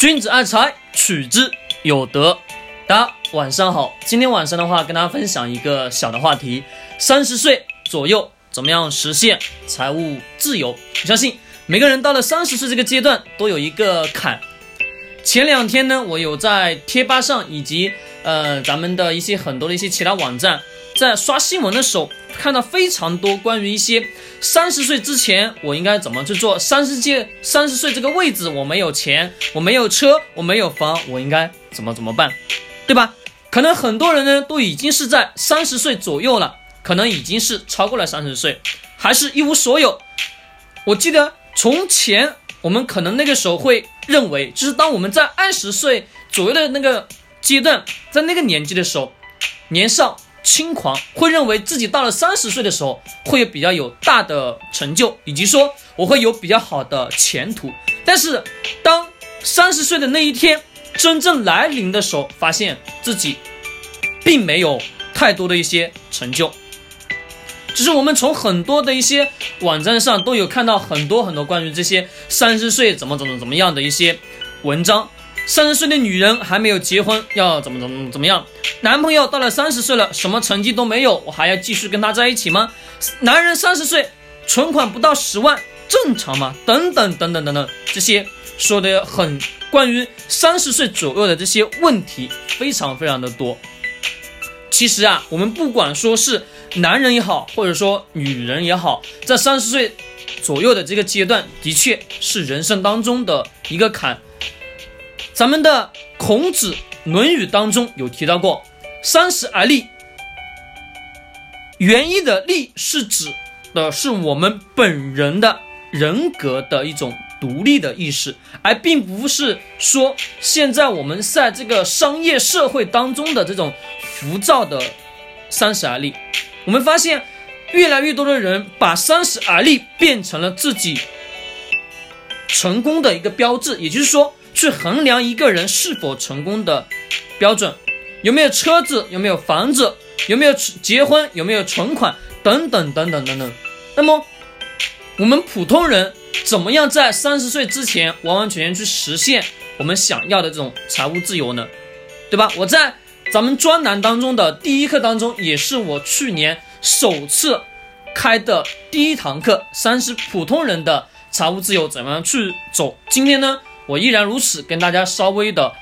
君子爱财，取之有德。大家晚上好，今天晚上的话，跟大家分享一个小的话题：三十岁左右怎么样实现财务自由？我相信每个人到了三十岁这个阶段，都有一个坎。前两天呢，我有在贴吧上以及呃咱们的一些很多的一些其他网站，在刷新闻的时候，看到非常多关于一些三十岁之前我应该怎么去做，三十届三十岁这个位置我没有钱，我没有车，我没有房，我应该怎么怎么办，对吧？可能很多人呢都已经是在三十岁左右了，可能已经是超过了三十岁，还是一无所有。我记得从前。我们可能那个时候会认为，就是当我们在二十岁左右的那个阶段，在那个年纪的时候，年少轻狂，会认为自己到了三十岁的时候会有比较有大的成就，以及说我会有比较好的前途。但是，当三十岁的那一天真正来临的时候，发现自己并没有太多的一些成就。只是我们从很多的一些网站上都有看到很多很多关于这些三十岁怎么怎么怎么样的一些文章。三十岁的女人还没有结婚，要怎么怎么怎么样？男朋友到了三十岁了，什么成绩都没有，我还要继续跟他在一起吗？男人三十岁存款不到十万，正常吗？等等等等等等，这些说的很关于三十岁左右的这些问题，非常非常的多。其实啊，我们不管说是。男人也好，或者说女人也好，在三十岁左右的这个阶段，的确是人生当中的一个坎。咱们的孔子《论语》当中有提到过“三十而立”，原意的“立”是指的是我们本人的人格的一种独立的意识，而并不是说现在我们在这个商业社会当中的这种浮躁的“三十而立”。我们发现，越来越多的人把三十而立变成了自己成功的一个标志，也就是说，去衡量一个人是否成功的标准，有没有车子，有没有房子，有没有结婚，有没有存款，等等等等等等。那么，我们普通人怎么样在三十岁之前完完全全去实现我们想要的这种财务自由呢？对吧？我在。咱们专栏当中的第一课当中，也是我去年首次开的第一堂课，三十普通人的财务自由怎么样去走。今天呢，我依然如此，跟大家稍微的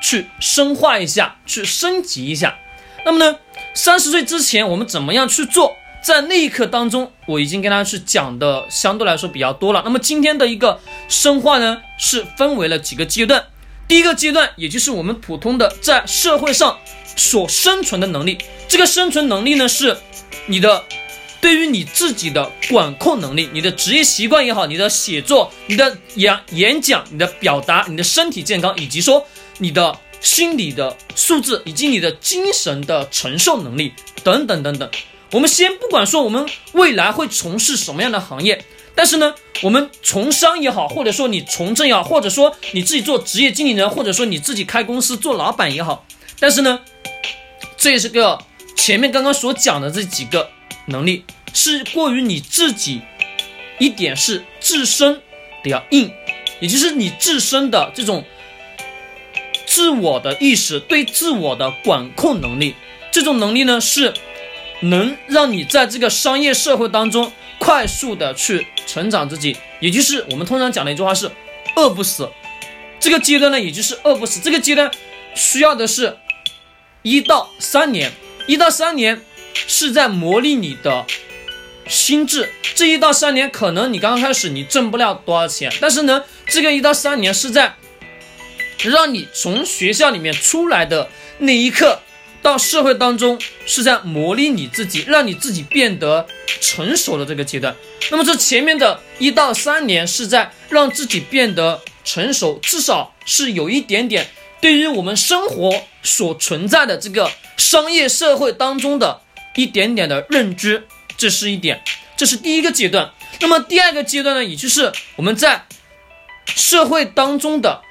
去深化一下，去升级一下。那么呢，三十岁之前我们怎么样去做？在那一课当中，我已经跟大家去讲的相对来说比较多了。那么今天的一个深化呢，是分为了几个阶段。第一个阶段，也就是我们普通的在社会上所生存的能力。这个生存能力呢，是你的对于你自己的管控能力，你的职业习惯也好，你的写作、你的演演讲、你的表达、你的身体健康，以及说你的心理的素质，以及你的精神的承受能力等等等等。我们先不管说我们未来会从事什么样的行业。但是呢，我们从商也好，或者说你从政也好，或者说你自己做职业经理人，或者说你自己开公司做老板也好，但是呢，这也是个前面刚刚所讲的这几个能力是过于你自己一点是自身的要硬，也就是你自身的这种自我的意识对自我的管控能力，这种能力呢是能让你在这个商业社会当中。快速的去成长自己，也就是我们通常讲的一句话是“饿不死”。这个阶段呢，也就是饿不死。这个阶段需要的是一到三年，一到三年是在磨砺你的心智。这一到三年，可能你刚刚开始你挣不了多少钱，但是呢，这个一到三年是在让你从学校里面出来的那一刻。到社会当中是在磨砺你自己，让你自己变得成熟的这个阶段。那么这前面的一到三年是在让自己变得成熟，至少是有一点点对于我们生活所存在的这个商业社会当中的一点点的认知，这是一点，这是第一个阶段。那么第二个阶段呢，也就是我们在社会当中的。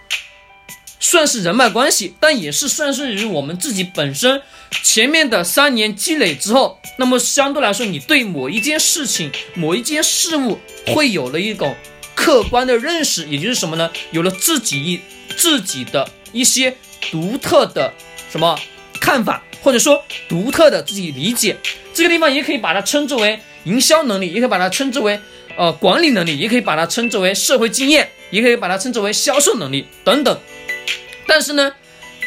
算是人脉关系，但也是算是于我们自己本身前面的三年积累之后，那么相对来说，你对某一件事情、某一件事物会有了一种客观的认识，也就是什么呢？有了自己一自己的一些独特的什么看法，或者说独特的自己理解。这个地方也可以把它称之为营销能力，也可以把它称之为呃管理能力，也可以把它称之为社会经验，也可以把它称之为销售能力等等。但是呢，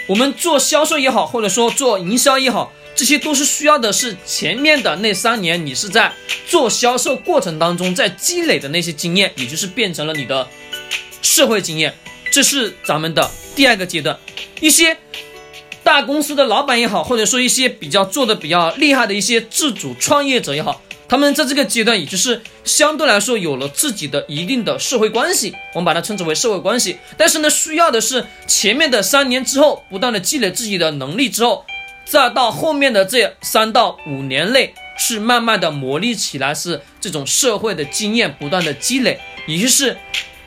我们做销售也好，或者说做营销也好。这些都是需要的，是前面的那三年，你是在做销售过程当中在积累的那些经验，也就是变成了你的社会经验。这是咱们的第二个阶段。一些大公司的老板也好，或者说一些比较做的比较厉害的一些自主创业者也好，他们在这个阶段，也就是相对来说有了自己的一定的社会关系，我们把它称之为社会关系。但是呢，需要的是前面的三年之后，不断的积累自己的能力之后。再到后面的这三到五年内，是慢慢的磨砺起来，是这种社会的经验不断的积累，也就是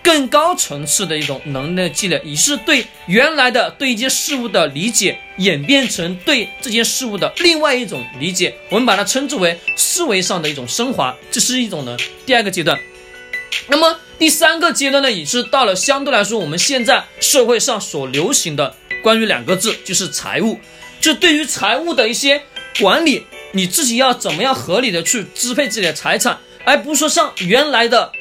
更高层次的一种能力的积累，也是对原来的对一件事物的理解演变成对这件事物的另外一种理解，我们把它称之为思维上的一种升华，这是一种呢第二个阶段。那么第三个阶段呢，也是到了相对来说我们现在社会上所流行的关于两个字，就是财务。就对于财务的一些管理，你自己要怎么样合理的去支配自己的财产，而不是说像原来的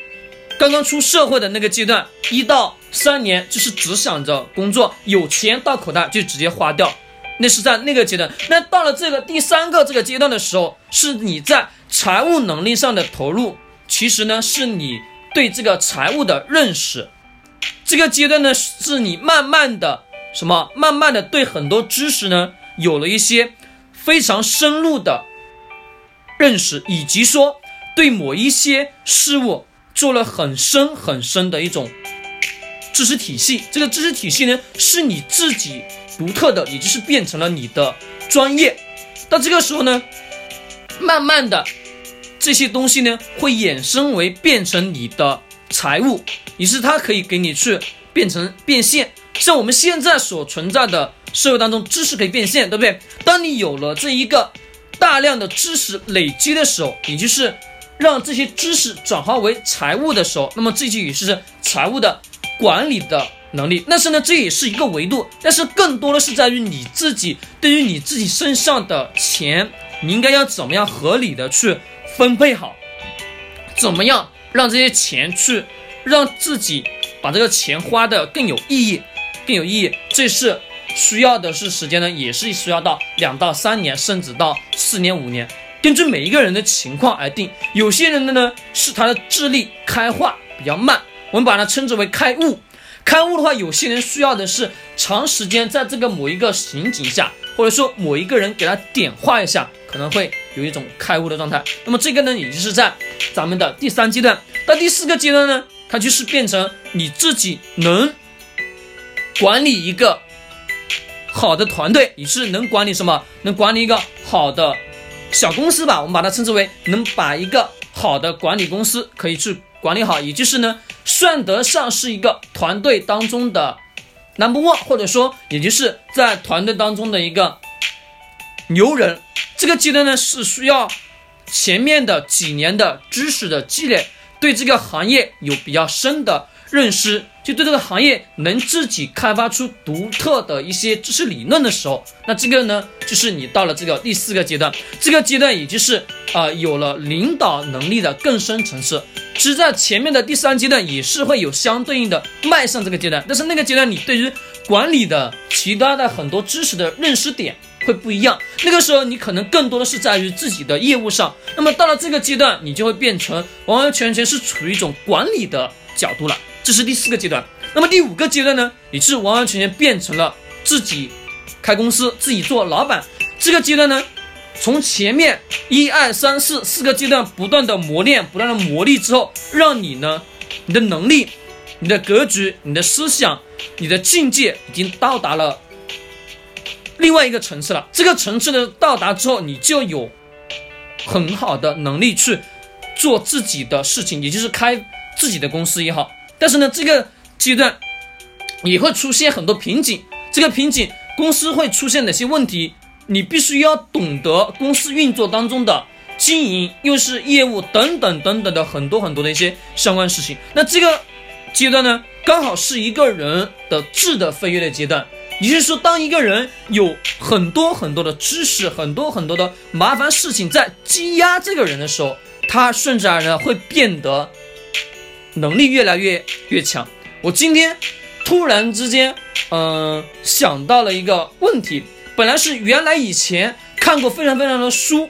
刚刚出社会的那个阶段，一到三年就是只想着工作，有钱到口袋就直接花掉，那是在那个阶段。那到了这个第三个这个阶段的时候，是你在财务能力上的投入，其实呢是你对这个财务的认识，这个阶段呢是你慢慢的什么，慢慢的对很多知识呢。有了一些非常深入的认识，以及说对某一些事物做了很深很深的一种知识体系。这个知识体系呢，是你自己独特的，也就是变成了你的专业。到这个时候呢，慢慢的这些东西呢，会衍生为变成你的财务，于是它可以给你去变成变现。像我们现在所存在的。社会当中知识可以变现，对不对？当你有了这一个大量的知识累积的时候，也就是让这些知识转化为财务的时候，那么这就也是财务的管理的能力。但是呢，这也是一个维度，但是更多的是在于你自己对于你自己身上的钱，你应该要怎么样合理的去分配好，怎么样让这些钱去让自己把这个钱花的更有意义，更有意义，这是。需要的是时间呢，也是需要到两到三年，甚至到四年五年，根据每一个人的情况而定。有些人的呢是他的智力开化比较慢，我们把它称之为开悟。开悟的话，有些人需要的是长时间在这个某一个情景下，或者说某一个人给他点化一下，可能会有一种开悟的状态。那么这个呢，也就是在咱们的第三阶段。到第四个阶段呢，它就是变成你自己能管理一个。好的团队，你是能管理什么？能管理一个好的小公司吧？我们把它称之为能把一个好的管理公司可以去管理好，也就是呢，算得上是一个团队当中的 number one，或者说，也就是在团队当中的一个牛人。这个阶段呢，是需要前面的几年的知识的积累，对这个行业有比较深的认识。对这个行业能自己开发出独特的一些知识理论的时候，那这个呢，就是你到了这个第四个阶段，这个阶段也就是啊有了领导能力的更深层次。其实，在前面的第三阶段也是会有相对应的迈上这个阶段，但是那个阶段你对于管理的其他的很多知识的认识点会不一样。那个时候你可能更多的是在于自己的业务上，那么到了这个阶段，你就会变成完完全全是处于一种管理的角度了。这是第四个阶段，那么第五个阶段呢，也是完完全全变成了自己开公司、自己做老板。这个阶段呢，从前面一二三四四个阶段不断的磨练、不断的磨砺之后，让你呢，你的能力、你的格局、你的思想、你的境界已经到达了另外一个层次了。这个层次的到达之后，你就有很好的能力去做自己的事情，也就是开自己的公司也好。但是呢，这个阶段也会出现很多瓶颈。这个瓶颈，公司会出现哪些问题？你必须要懂得公司运作当中的经营，又是业务等等等等的很多很多的一些相关事情。那这个阶段呢，刚好是一个人的质的飞跃的阶段。也就是说，当一个人有很多很多的知识，很多很多的麻烦事情在积压这个人的时候，他顺自而然会变得能力越来越越强。我今天突然之间，嗯，想到了一个问题，本来是原来以前看过非常非常的书。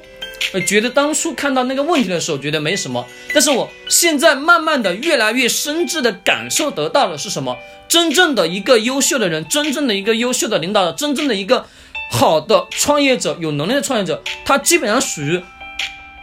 呃，觉得当初看到那个问题的时候，觉得没什么。但是我现在慢慢的、越来越深挚的感受得到的是什么？真正的一个优秀的人，真正的一个优秀的领导者，真正的一个好的创业者，有能力的创业者，他基本上属于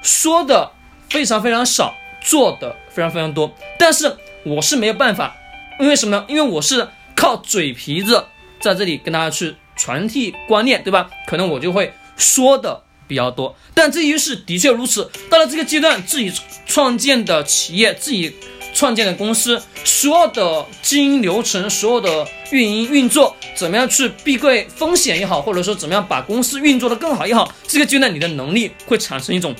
说的非常非常少，做的非常非常多。但是我是没有办法，因为什么呢？因为我是靠嘴皮子在这里跟大家去传递观念，对吧？可能我就会说的。比较多，但这一是的确如此。到了这个阶段，自己创建的企业，自己创建的公司，所有的经营流程，所有的运营运作，怎么样去避讳风险也好，或者说怎么样把公司运作的更好也好，这个阶段你的能力会产生一种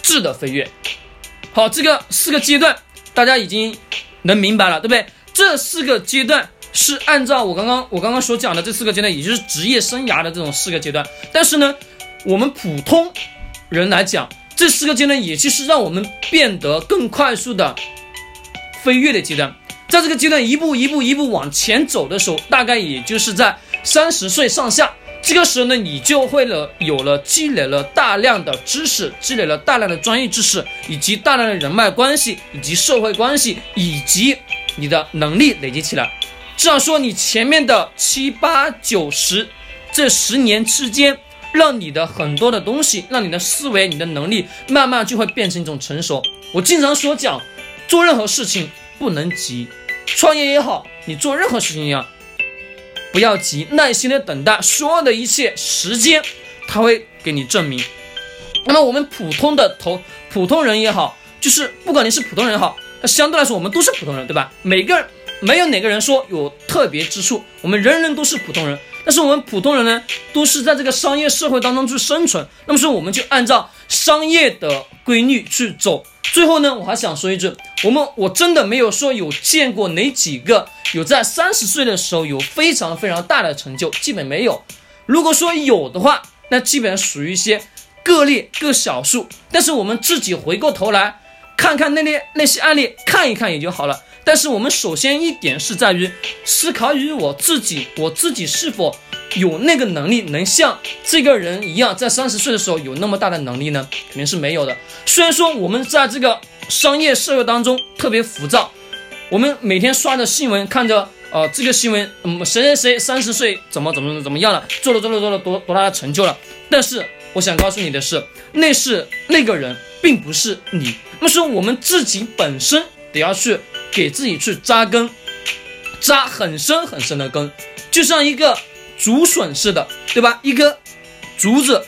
质的飞跃。好，这个四个阶段大家已经能明白了，对不对？这四个阶段是按照我刚刚我刚刚所讲的这四个阶段，也就是职业生涯的这种四个阶段，但是呢。我们普通人来讲，这四个阶段也就是让我们变得更快速的飞跃的阶段。在这个阶段一步一步一步往前走的时候，大概也就是在三十岁上下。这个时候呢，你就会了有了积累了大量的知识，积累了大量的专业知识，以及大量的人脉关系，以及社会关系，以及你的能力累积起来。这样说，你前面的七八九十这十年之间。让你的很多的东西，让你的思维、你的能力慢慢就会变成一种成熟。我经常所讲，做任何事情不能急，创业也好，你做任何事情一样，不要急，耐心的等待，所有的一切时间，他会给你证明。那么我们普通的投普通人也好，就是不管你是普通人也好，那相对来说我们都是普通人，对吧？每个人没有哪个人说有特别之处，我们人人都是普通人。但是我们普通人呢，都是在这个商业社会当中去生存。那么说，我们就按照商业的规律去走。最后呢，我还想说一句，我们我真的没有说有见过哪几个有在三十岁的时候有非常非常大的成就，基本没有。如果说有的话，那基本上属于一些个例、个少数。但是我们自己回过头来看看那些那些案例，看一看也就好了。但是我们首先一点是在于思考于我自己，我自己是否有那个能力，能像这个人一样，在三十岁的时候有那么大的能力呢？肯定是没有的。虽然说我们在这个商业社会当中特别浮躁，我们每天刷着新闻，看着呃这个新闻，嗯谁谁谁三十岁怎么怎么怎么样了，做了做了做了多多大的成就了。但是我想告诉你的是，那是那个人，并不是你。那么说我们自己本身得要去。给自己去扎根，扎很深很深的根，就像一个竹笋似的，对吧？一棵竹子，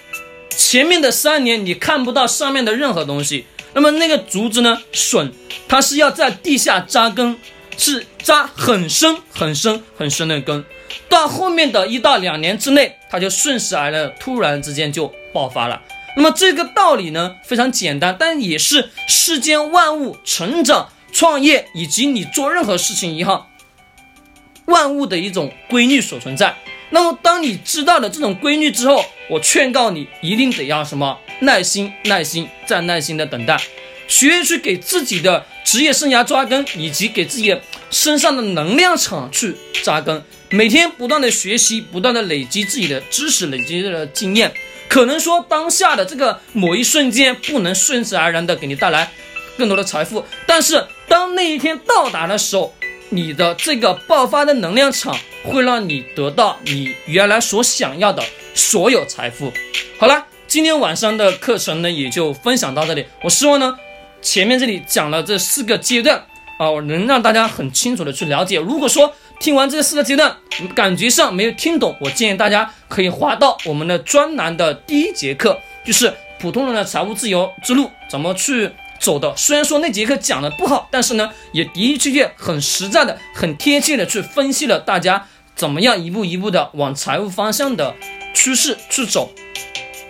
前面的三年你看不到上面的任何东西，那么那个竹子呢？笋，它是要在地下扎根，是扎很深很深很深的根，到后面的一到两年之内，它就顺势而来，突然之间就爆发了。那么这个道理呢，非常简单，但也是世间万物成长。创业以及你做任何事情一样，万物的一种规律所存在。那么，当你知道了这种规律之后，我劝告你一定得要什么耐心、耐心再耐心的等待，学会去给自己的职业生涯扎根，以及给自己身上的能量场去扎根。每天不断的学习，不断的累积自己的知识，累积的经验。可能说当下的这个某一瞬间不能顺势而然的给你带来。更多的财富，但是当那一天到达的时候，你的这个爆发的能量场会让你得到你原来所想要的所有财富。好了，今天晚上的课程呢也就分享到这里。我希望呢前面这里讲了这四个阶段啊，我能让大家很清楚的去了解。如果说听完这四个阶段感觉上没有听懂，我建议大家可以滑到我们的专栏的第一节课，就是普通人的财务自由之路怎么去。走的，虽然说那节课讲的不好，但是呢，也的的确确很实在的、很贴切的去分析了大家怎么样一步一步的往财务方向的趋势去走。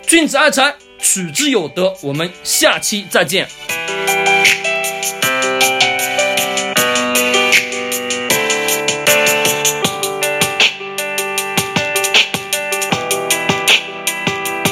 君子爱财，取之有德。我们下期再见。